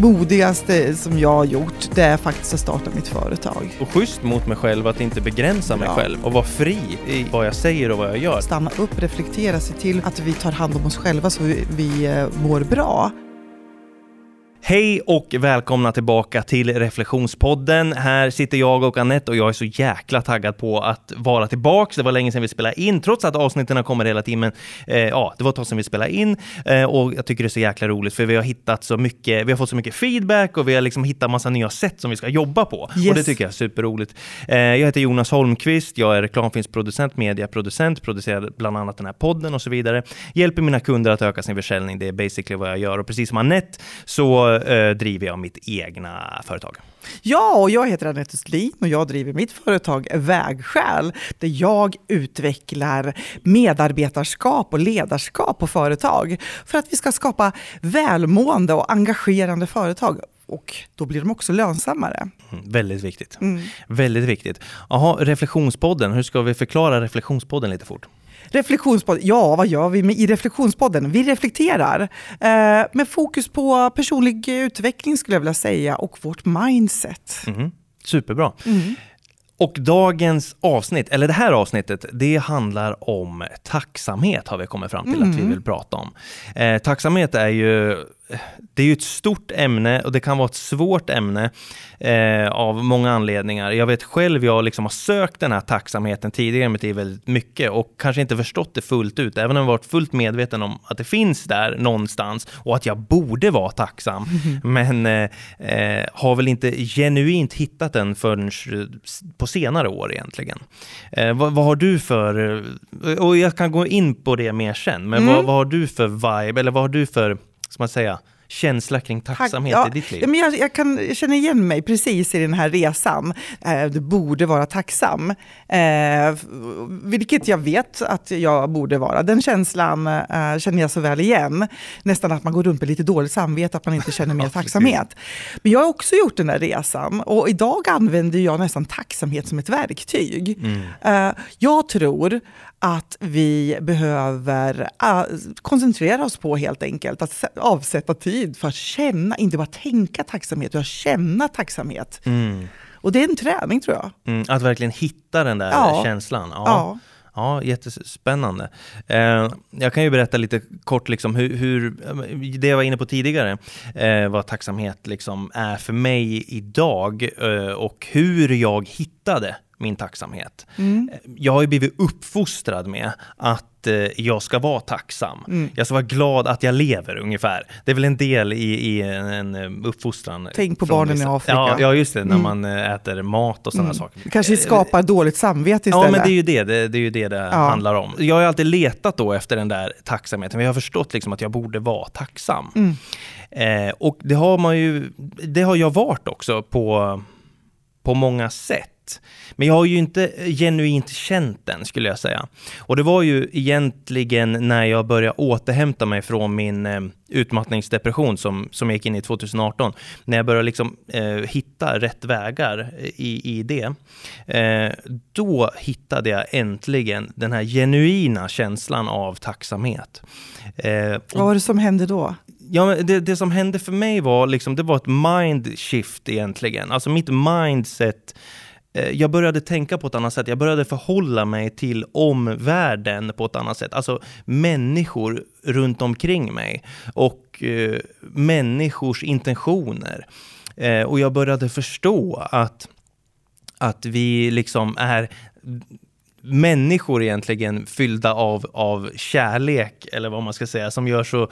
modigaste som jag har gjort, det är faktiskt att starta mitt företag. Och schysst mot mig själv att inte begränsa mig Ja. själv och vara fri i vad jag säger och vad jag gör. Stanna upp, reflektera, se till att vi tar hand om oss själva så vi, vi eh, mår bra. Hej och välkomna tillbaka till Reflektionspodden. Här sitter jag och Annette och jag är så jäkla taggad på att vara tillbaks. Det var länge sedan vi spelade in, trots att avsnitten kommer hela tiden. Eh, ja, det var ett tag sedan vi spelade in eh, och jag tycker det är så jäkla roligt för vi har hittat så mycket, vi har fått så mycket feedback och vi har liksom hittat massa nya sätt som vi ska jobba på. Och Yes. det tycker jag är superroligt. Eh, jag heter Jonas Holmqvist, jag är reklamfilmsproducent, mediaproducent, producerar bland annat den här podden och så vidare. Hjälper mina kunder att öka sin försäljning, det är basically vad jag gör. Och precis som Annette så eh, driver jag mitt egna företag. Ja, och jag heter Anette Östlin och jag driver mitt företag Vägskäl där jag utvecklar medarbetarskap och ledarskap på företag för att vi ska skapa välmående och engagerande företag. Och då blir de också lönsammare. Mm, väldigt viktigt. Mm. Väldigt viktigt. Jaha, Reflektionspodden, hur ska vi förklara Reflektionspodden lite fort? Reflektionspodden, ja vad gör vi med, i Reflektionspodden? Vi reflekterar eh, med fokus på personlig utveckling skulle jag vilja säga och vårt mindset. Mhm, Superbra. Mm. Och dagens avsnitt, eller det här avsnittet, det handlar om tacksamhet har vi kommit fram till att vi Mm. vill prata om. Eh, tacksamhet är ju, det är ju ett stort ämne och det kan vara ett svårt ämne eh, av många anledningar. Jag vet själv, jag liksom har sökt den här tacksamheten tidigare i mitt liv väldigt mycket och kanske inte förstått det fullt ut, även om jag varit fullt medveten om att det finns där någonstans och att jag borde vara tacksam. Men eh, eh, har väl inte genuint hittat den förrän på senare år egentligen. Eh, vad, vad har du för, och jag kan gå in på det mer sen, men Mm. vad, vad har du för vibe, eller vad har du för, ska man säga, känsla kring Tack- tacksamhet ja, i ditt liv? Ja, men jag, jag, kan, jag känner igen mig precis i den här resan. Eh, du borde vara tacksam. Eh, vilket jag vet att jag borde vara. Den känslan eh, känner jag så väl igen. Nästan att man går runt med lite dåligt samvete, att man inte känner mer tacksamhet. Men jag har också gjort den där resan och idag använder jag nästan tacksamhet som ett verktyg. Mm. Eh, Jag tror att vi behöver eh, koncentrera oss på helt enkelt att sä- avsätta tid för att känna, inte bara tänka tacksamhet, utan känna tacksamhet. Mm. Och det är en träning tror jag. Mm, att verkligen hitta den där Ja. känslan. Ja. Ja. Ja, jättespännande. Eh, jag kan ju berätta lite kort liksom hur, hur det jag var inne på tidigare, eh, vad tacksamhet liksom är för mig idag eh, och hur jag hittade min tacksamhet. Mm. Eh, Jag har ju blivit uppfostrad med att eh, jag ska vara tacksam. Mm. Jag ska vara glad att jag lever ungefär. Det är väl en del i, i en, en uppfostran. Tänk på barnen vissa- i Afrika. Ja, ja just det, när Mm. man eh, äter mat och sådana Mm. saker. Det kanske Eh, skapar dåligt samvete istället. Ja, men det är ju det det, det, är ju det, det handlar om. Jag har alltid letat då efter den där tacksamheten. Vi har förstått liksom att jag borde vara tacksam. Mm. Eh, och det har man ju, det har jag varit också på, på många sätt. Men jag har ju inte genuint känt den skulle jag säga. Och det var ju egentligen när jag började återhämta mig från min eh, utmattningsdepression som, som jag gick in i 2018. När jag började liksom eh, hitta rätt vägar i, i det. Eh, då hittade jag äntligen den här genuina känslan av tacksamhet. Eh, Vad var det som hände då? Ja, det, det som hände för mig var liksom, det var ett mind shift egentligen. Alltså mitt mindset, eh, Eh, jag började tänka på ett annat sätt. Jag började förhålla mig till omvärlden på ett annat sätt. Alltså människor runt omkring mig och eh, människors intentioner. Eh, och jag började förstå att, att vi liksom är människor egentligen fyllda av, av kärlek, eller vad man ska säga, som gör så,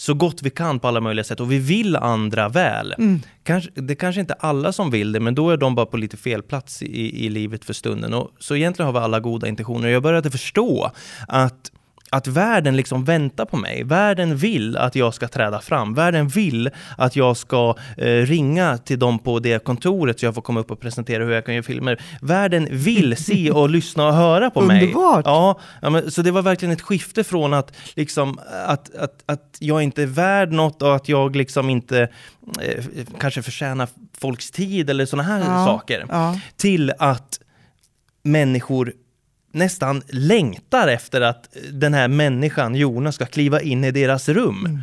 så gott vi kan på alla möjliga sätt och vi vill andra väl. Mm. Kanske, det kanske inte alla som vill det, men då är de bara på lite fel plats i, i livet för stunden. Och, så egentligen har vi alla goda intentioner. Jag började förstå att att världen liksom väntar på mig. Världen vill att jag ska träda fram. Världen vill att jag ska eh, ringa till dem på det kontoret så jag får komma upp och presentera hur jag kan göra filmer. Världen vill se och lyssna och höra på mig. Underbart! Ja, ja men, så det var verkligen ett skifte från att, liksom, att, att, att jag inte är värd något och att jag liksom inte eh, kanske förtjänar folks tid eller sådana här Ja, saker. Ja. Till att människor nästan längtar efter att den här människan, Jonas, ska kliva in i deras rum. Mm.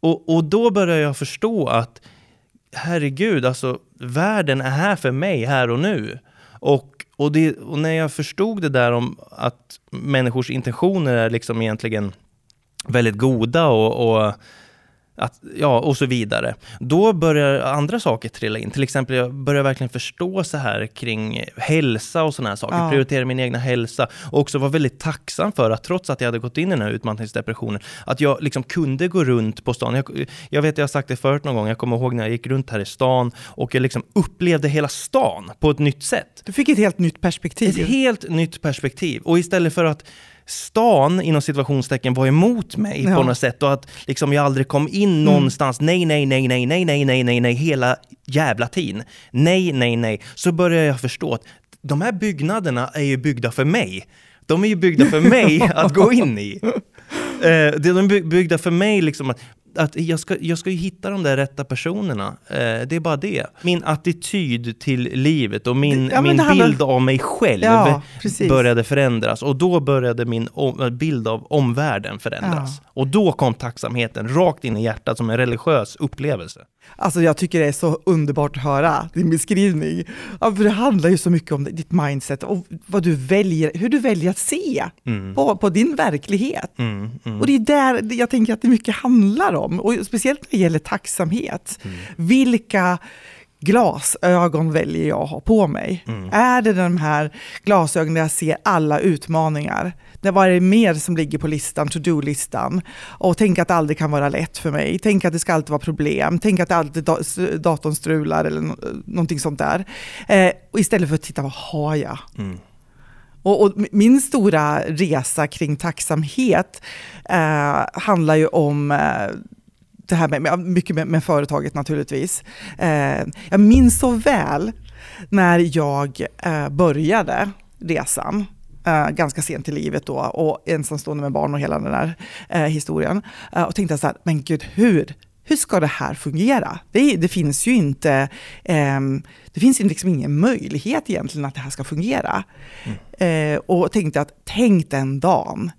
Och, och då börjar jag förstå att herregud, alltså världen är här för mig här och nu. Och, och, det, och när jag förstod det där om att människors intentioner är liksom egentligen väldigt goda och, och att, ja, och så vidare. Då börjar andra saker trilla in. Till exempel, jag börjar verkligen förstå så här kring hälsa och sådana här saker. Ja. Prioritera min egna hälsa. Och också vara väldigt tacksam för att trots att jag hade gått in i den här utmattningsdepressionen, att jag liksom kunde gå runt på stan. Jag, jag vet, jag har sagt det förut någon gång, jag kommer ihåg när jag gick runt här i stan och jag liksom upplevde hela stan på ett nytt sätt. Du fick ett helt nytt perspektiv. Ett helt nytt perspektiv. Och istället för att stan inom situationstecken var emot mig ja. på något sätt och att liksom jag aldrig kom in mm. någonstans. Nej, nej, nej, nej, nej, nej, nej, nej, nej, hela jävla tiden. Nej, nej, nej. Så började jag förstå att de här byggnaderna är ju byggda för mig. De är ju byggda för mig att gå in i. Eh, de är byggda för mig liksom att att jag ska, jag ska ju hitta de där rätta personerna. Eh, det är bara det. Min attityd till livet och min, ja, min handlar... bild av mig själv ja, började förändras. Och då började min om, bild av omvärlden förändras. Ja. Och då kom tacksamheten rakt in i hjärtat som en religiös upplevelse. Alltså jag tycker det är så underbart att höra din beskrivning. Ja, för det handlar ju så mycket om ditt mindset och vad du väljer, hur du väljer att se mm. på, på, din verklighet. Mm, mm. Och det är där jag tänker att det mycket handlar om, och speciellt när det gäller tacksamhet. Mm. Vilka glasögon väljer jag att ha på mig? Mm. Är det de här glasögonen där jag ser alla utmaningar? vad är det mer som ligger på listan, to-do-listan? Och tänk att det aldrig kan vara lätt för mig. Tänk att det ska alltid vara problem. Tänk att det alltid datorn strular eller någonting sånt där. Eh, och istället för att titta, vad har jag? Mm. Och, och, min stora resa kring tacksamhet eh, handlar ju om eh, det här med, mycket med, med företaget naturligtvis. Eh, jag minns så väl när jag eh, började resan Uh, ganska sent i livet då och ensamstående med barn och hela den där uh, historien. Uh, och tänkte så här, men gud, hur, hur ska det här fungera? Det, det finns ju inte, um, det finns liksom ingen möjlighet egentligen att det här ska fungera. Mm. och tänkte att tänk den dagen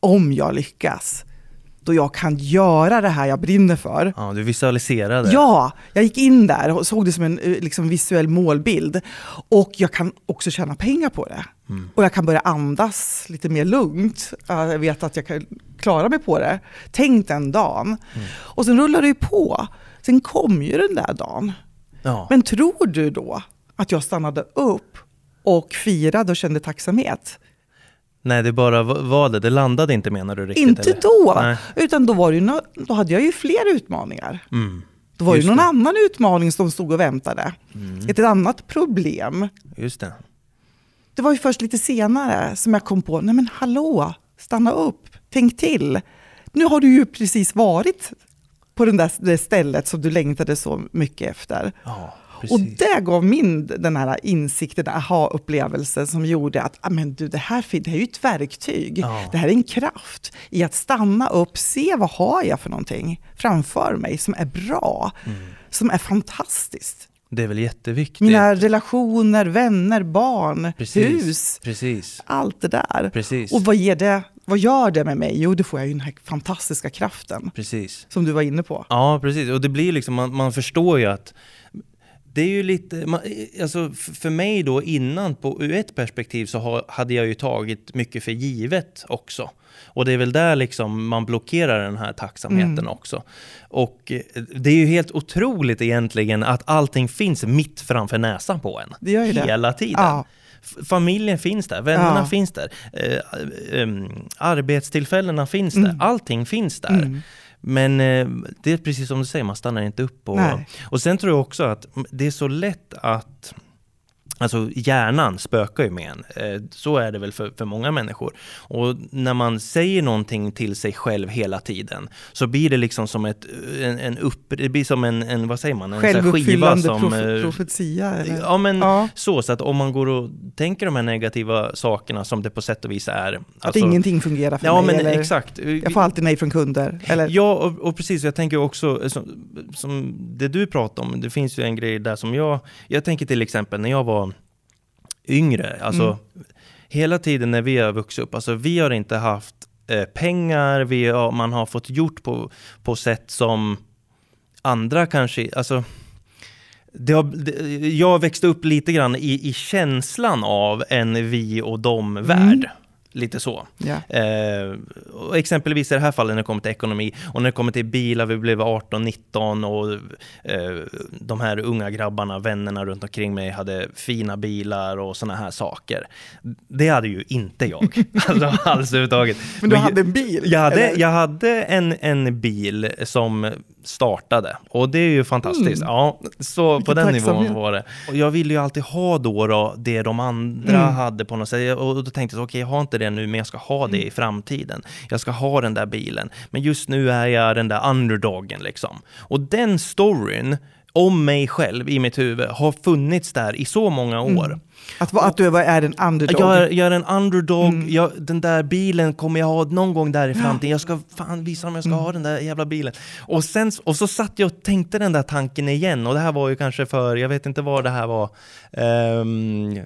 om jag lyckas då jag kan göra det här jag brinner för. Ja, du visualiserade? Ja, jag gick in där och såg det som en liksom, visuell målbild. Och jag kan också tjäna pengar på det. Mm. Och jag kan börja andas lite mer lugnt. Jag vet att jag kan klara mig på det. Tänk den dagen. Mm. Och sen rullar det ju på. Sen kom ju den där dagen. Ja. Men tror du då att jag stannade upp och firade och kände tacksamhet? Nej, det bara var det. Det landade inte menar du riktigt? Inte eller? då, Nej. utan då, var det no då hade jag ju fler utmaningar. Mm. Då var det någon det. annan utmaning som stod och väntade. Mm. Ett annat problem. Just det. Det var ju först lite senare som jag kom på, nej men hallå, stanna upp, tänk till. Nu har du ju precis varit på den där, det stället som du längtade så mycket efter. Ja. Precis. Och det gav min den här insikten, aha-upplevelsen som gjorde att ah, men du, det, här, det här är ju ett verktyg. Ja. Det här är en kraft i att stanna upp, se vad har jag för någonting framför mig som är bra, mm. som är fantastiskt. Det är väl jätteviktigt. Mina relationer, vänner, barn, Precis. hus. Precis. Allt det där. Precis. Och vad, ger det, vad gör det med mig? Jo, det får jag ju den här fantastiska kraften. Precis. Som du var inne på. Ja, precis. Och det blir liksom, man, man förstår ju att det är ju lite, alltså för mig då innan, på, ur ett perspektiv så hade jag ju tagit mycket för givet också. Och det är väl där liksom man blockerar den här tacksamheten mm. också. Och eh, det är ju helt otroligt egentligen att allting finns mitt framför näsan på en. Det gör ju hela det. tiden. Ja. Familjen finns där, vännerna ja. finns där, eh, eh, arbetstillfällena finns mm. där, allting finns där. Mm. Men eh, det är precis som du säger, man stannar inte upp. Och, och sen tror jag också att det är så lätt att Alltså hjärnan spökar ju med en. Eh, så är det väl för, för många människor. Och när man säger någonting till sig själv hela tiden så blir det liksom som ett, en, en upp, det blir som en, en vad säger man? En Självuppfyllande som, prof, eh, profetia? Eller? Ja, men ja. så. Så att om man går och tänker de här negativa sakerna som det på sätt och vis är. Att alltså, ingenting fungerar för ja, mig? Men exakt. Jag får alltid nej från kunder? Eller? Ja, och, och precis. Jag tänker också, eh, som, som det du pratar om, det finns ju en grej där som jag, jag tänker till exempel när jag var yngre. Alltså, mm. Hela tiden när vi har vuxit upp, alltså, vi har inte haft eh, pengar, vi har, man har fått gjort på, på sätt som andra kanske, alltså det har, det, jag växte upp lite grann i, i känslan av en vi och dem-värld. Lite så. Ja. Eh, exempelvis i det här fallet när det kommer till ekonomi och när det kommer till bilar, vi blev 18-19 och eh, de här unga grabbarna, vännerna runt omkring mig hade fina bilar och sådana här saker. Det hade ju inte jag, alltså alls överhuvudtaget. Men du Men hade en bil? jag hade, eller? jag hade en, en bil som startade och det är ju fantastiskt. Mm. Ja, så Vilken på den tacksamhet. nivån var det. Och jag ville ju alltid ha då, då det de andra Mm. hade på något sätt. Och då tänkte jag, okej, jag har inte det nu, men jag ska ha det Mm. i framtiden. Jag ska ha den där bilen. Men just nu är jag den där underdogen liksom. Och den storyn om mig själv i mitt huvud har funnits där i så många år. Mm. Att, att du är en underdog? Jag är, jag är en underdog, Mm. jag, den där bilen kommer jag ha någon gång där i framtiden. Jag ska fan visa dem jag ska Mm. ha den där jävla bilen. Och, sen, och så satt jag och tänkte den där tanken igen och det här var ju kanske för, jag vet inte vad det här var, ehm,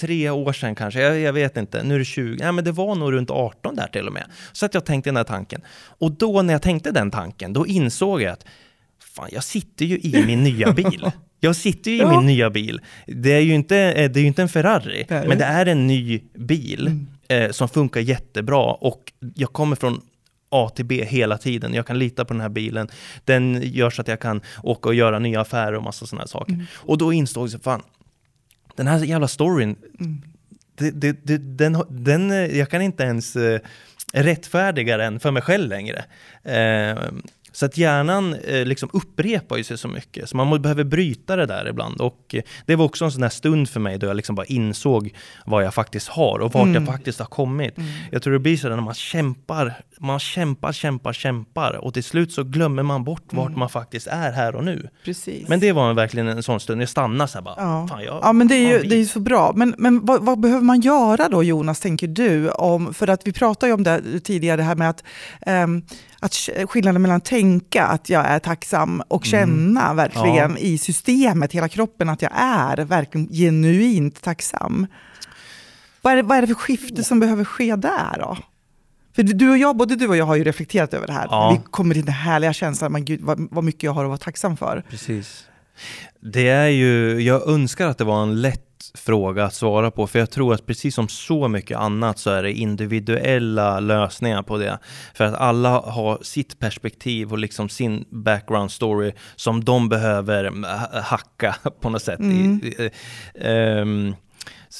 tre år sedan kanske, jag, jag vet inte, nu är det 20, nej men det var nog runt 18 där till och med. Så att jag tänkte den där tanken. Och då när jag tänkte den tanken, då insåg jag att fan, jag sitter ju i min nya bil. Jag sitter ju i Ja. min nya bil. Det är ju inte, eh, det är ju inte en Ferrari, Nej. men det är en ny bil Mm. eh, som funkar jättebra och jag kommer från A till B hela tiden. Jag kan lita på den här bilen. Den gör så att jag kan åka och göra nya affärer och massa sådana saker. Mm. Och då insåg jag, fan, den här jävla storyn, Mm. det, det, det, den, den, eh, jag kan inte ens eh, rättfärdiga den för mig själv längre. Eh, så att hjärnan eh, liksom upprepar ju sig så mycket, så man behöver bryta det där ibland. Och eh, det var också en sån där stund för mig då jag liksom bara insåg vad jag faktiskt har och vart Mm. jag faktiskt har kommit. Mm. Jag tror det blir så där när man kämpar, man kämpar, kämpar, kämpar och till slut så glömmer man bort vart Mm. man faktiskt är här och nu. Precis. Men det var verkligen en sån stund, jag stannade så här bara, Ja. jag Ja, men det är ju det är så bra. Men, men vad, vad behöver man göra då, Jonas, tänker du? Om, för att vi pratade ju om det tidigare, det här med att, ehm, att sk- skillnaden mellan tänka att jag är tacksam och Mm. känna verkligen i systemet, hela kroppen, att jag är verkligen genuint tacksam. Vad är, det, vad är det för skifte som behöver ske där då? För du och jag, både du och jag har ju reflekterat över det här. Ja. Vi kommer till den härliga känslan, men gud vad, vad mycket jag har att vara tacksam för. Precis. Det är ju, jag önskar att det var en lätt fråga att svara på, för jag tror att precis som så mycket annat så är det individuella lösningar på det. För att alla har sitt perspektiv och liksom sin background story som de behöver ha- hacka på något sätt. Mm. I, i, ehm,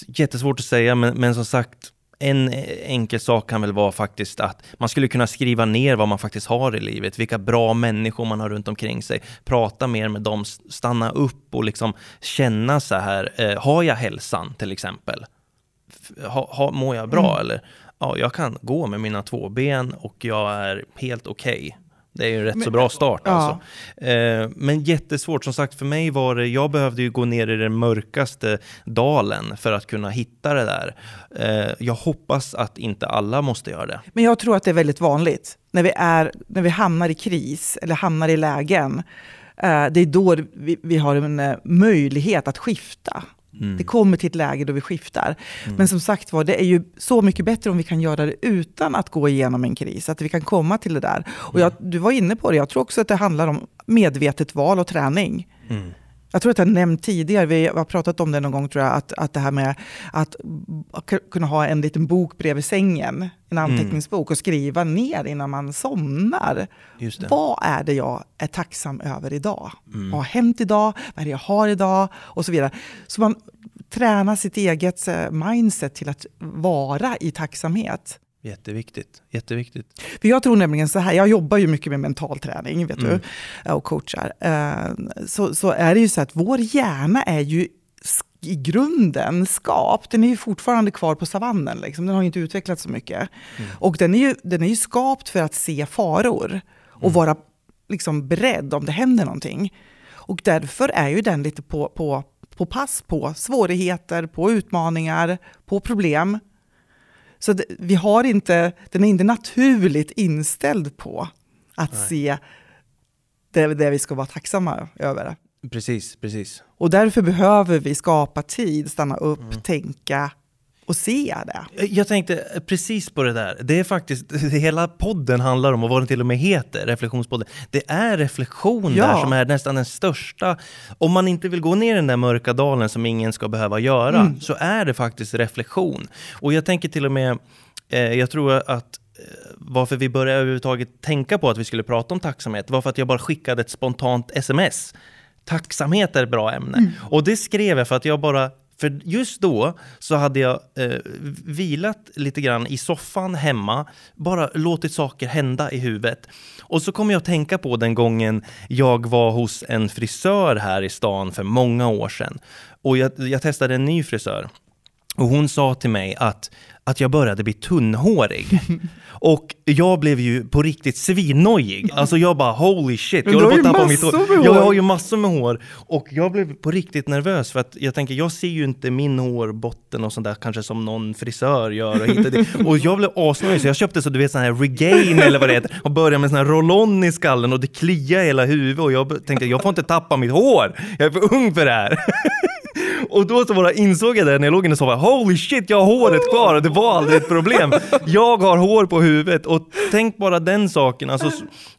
jättesvårt att säga, men, men som sagt, en enkel sak kan väl vara faktiskt att man skulle kunna skriva ner vad man faktiskt har i livet, vilka bra människor man har runt omkring sig, prata mer med dem, stanna upp och liksom känna så här, eh, har jag hälsan till exempel? Ha, ha, mår jag bra Mm. eller? Ja, jag kan gå med mina två ben och jag är helt okej. Det är ju en rätt så Men- bra start Ja. alltså. Eh, men jättesvårt, som sagt för mig var det, jag behövde ju gå ner i den mörkaste dalen för att kunna hitta det där. Eh, jag hoppas att inte alla måste göra det. Men jag tror att det är väldigt vanligt när vi, är, när vi hamnar i kris eller hamnar i lägen. Eh, det är då vi, vi har en eh, möjlighet att skifta. Mm. Det kommer till ett läge då vi skiftar. Men som sagt var, det är ju så mycket bättre om vi kan göra det utan att gå igenom en kris. Att vi kan komma till det där. Och jag, du var inne på det, jag tror också att det handlar om medvetet val och träning. Mm. Jag tror att jag nämnt tidigare, vi har pratat om det någon gång tror jag, att, att det här med att kunna ha en liten bok bredvid sängen, en anteckningsbok och skriva ner innan man somnar. Vad är det jag är tacksam över idag? Mm. Vad har hänt idag? Vad är det jag har idag? Och så vidare. Så man tränar sitt eget eh, mindset till att vara i tacksamhet. Jätteviktigt. Jätteviktigt. För jag tror nämligen så här, jag jobbar ju mycket med mental träning vet Mm. du, och coachar. Eh, Så, så är det ju så att vår hjärna är ju i grunden skapt, den är ju fortfarande kvar på savannen, liksom. den har inte utvecklats så mycket. Mm. Och den är, ju, den är ju skapt för att se faror och Mm. vara liksom beredd om det händer någonting. Och därför är ju den lite på, på, på pass på svårigheter, på utmaningar, på problem. Så det, vi har inte, den är inte naturligt inställd på att Nej. se det, det vi ska vara tacksamma över. Precis, precis. Och därför behöver vi skapa tid, stanna upp, Mm. tänka och se det. Jag tänkte precis på det där. Det är faktiskt, hela podden handlar om, och vad den till och med heter, Reflektionspodden. Det är reflektion Ja. där som är nästan den största. Om man inte vill gå ner i den där mörka dalen som ingen ska behöva göra, Mm. så är det faktiskt reflektion. Och jag tänker till och med, eh, jag tror att eh, varför vi började överhuvudtaget tänka på att vi skulle prata om tacksamhet var för att jag bara skickade ett spontant sms. Tacksamhet är ett bra ämne. Och det skrev jag för att jag bara för just då så hade jag eh, vilat lite grann i soffan hemma, bara låtit saker hända i huvudet. Och så kom jag att tänka på den gången jag var hos en frisör här i stan för många år sedan. Och jag, jag testade en ny frisör. Och hon sa till mig att, att jag började bli tunnhårig. Och jag blev ju på riktigt svinnojig. Alltså jag bara holy shit, jag håller på har att ju tappa mitt hår. Jag har ju massor med hår. Och jag blev på riktigt nervös för att jag tänker, jag ser ju inte min hårbotten och sånt där kanske som någon frisör gör. Och, hit och, jag blev asnöjd så jag köpte så du vet sån här regain eller vad det heter och började med sån här roll-on i skallen och det kliade hela huvudet och jag tänkte jag får inte tappa mitt hår. Jag är för ung för det här. Och då så bara insåg jag det när jag låg inne och sa holy shit, jag har håret kvar det var aldrig ett problem. Jag har hår på huvudet och tänk bara den saken, alltså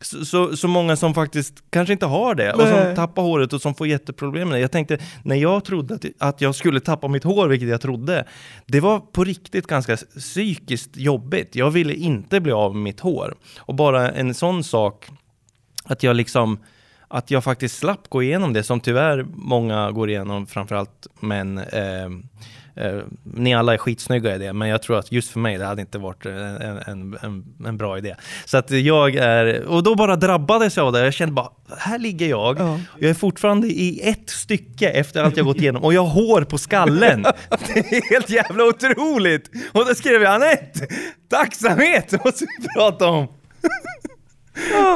så, så, så många som faktiskt kanske inte har det och som tappar håret och som får jätteproblem med det. Jag tänkte, när jag trodde att, att jag skulle tappa mitt hår, vilket jag trodde, det var på riktigt ganska psykiskt jobbigt. Jag ville inte bli av med mitt hår. Och bara en sån sak, att jag liksom att jag faktiskt slapp gå igenom det som tyvärr många går igenom, framförallt män. Eh, eh, ni alla är skitsnygga i det, men jag tror att just för mig det hade inte varit en, en, en, en bra idé. Så att jag är, och då bara drabbades jag av det. Jag kände bara, här ligger jag. Ja. Jag är fortfarande i ett stycke efter allt jag gått igenom och jag har hår på skallen. Det är helt jävla otroligt! Och då skrev jag Anette, tacksamhet måste vi prata om.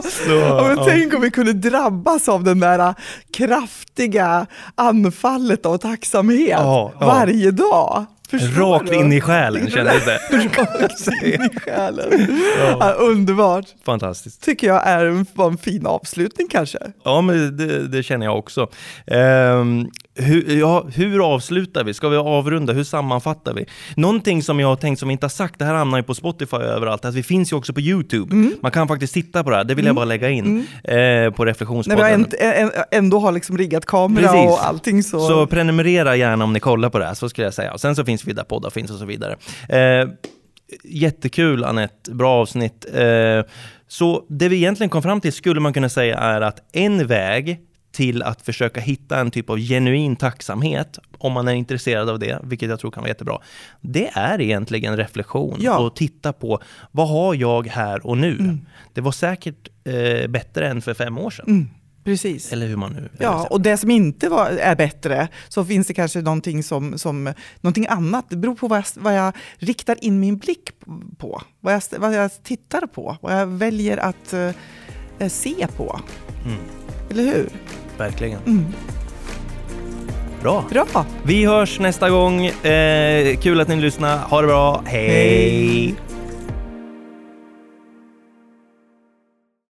Så, Ja, men tänk om vi kunde drabbas av den där äh, kraftiga anfallet av tacksamhet Ja, ja. varje dag. Förstår Rakt du? in i själen kändes det. Rakt in i själen. Ja, underbart. Fantastiskt. Tycker jag är en, en fin avslutning kanske. Ja, men det, det känner jag också. Ehm, hur, ja, hur avslutar vi? Ska vi avrunda? Hur sammanfattar vi? Någonting som jag har tänkt som vi inte har sagt, det här hamnar ju på Spotify överallt, att vi finns ju också på YouTube. Mm. Man kan faktiskt titta på det här, det vill jag bara lägga in eh, på När vi Reflektionspodden. har ändå har liksom riggat kamera Precis. och allting så. Så prenumerera gärna om ni kollar på det här, så skulle jag säga. Och sen så finns vi där poddar finns och så vidare. Eh, jättekul Anette, bra avsnitt. Eh, så det vi egentligen kom fram till skulle man kunna säga är att en väg till att försöka hitta en typ av genuin tacksamhet, om man är intresserad av det, vilket jag tror kan vara jättebra, det är egentligen reflektion Ja. och titta på vad har jag här och nu? Mm. Det var säkert eh, bättre än för fem år sedan. Mm, precis. Eller hur man nu Ja, och det som inte var, är bättre, så finns det kanske någonting, som, som, någonting annat. Det beror på vad jag, vad jag riktar in min blick på, vad jag, vad jag tittar på, vad jag väljer att eh, se på. Mm. Eller hur? Verkligen. Mm. Bra. Bra! Vi hörs nästa gång. Eh, kul att ni lyssnar. Ha det bra. Hej. Hej.